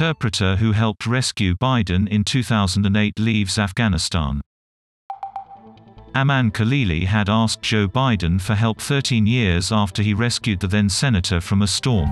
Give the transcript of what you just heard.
interpreter who helped rescue Biden in 2008 leaves Afghanistan. Aman Khalili had asked Joe Biden for help 13 years after he rescued the then senator from a storm.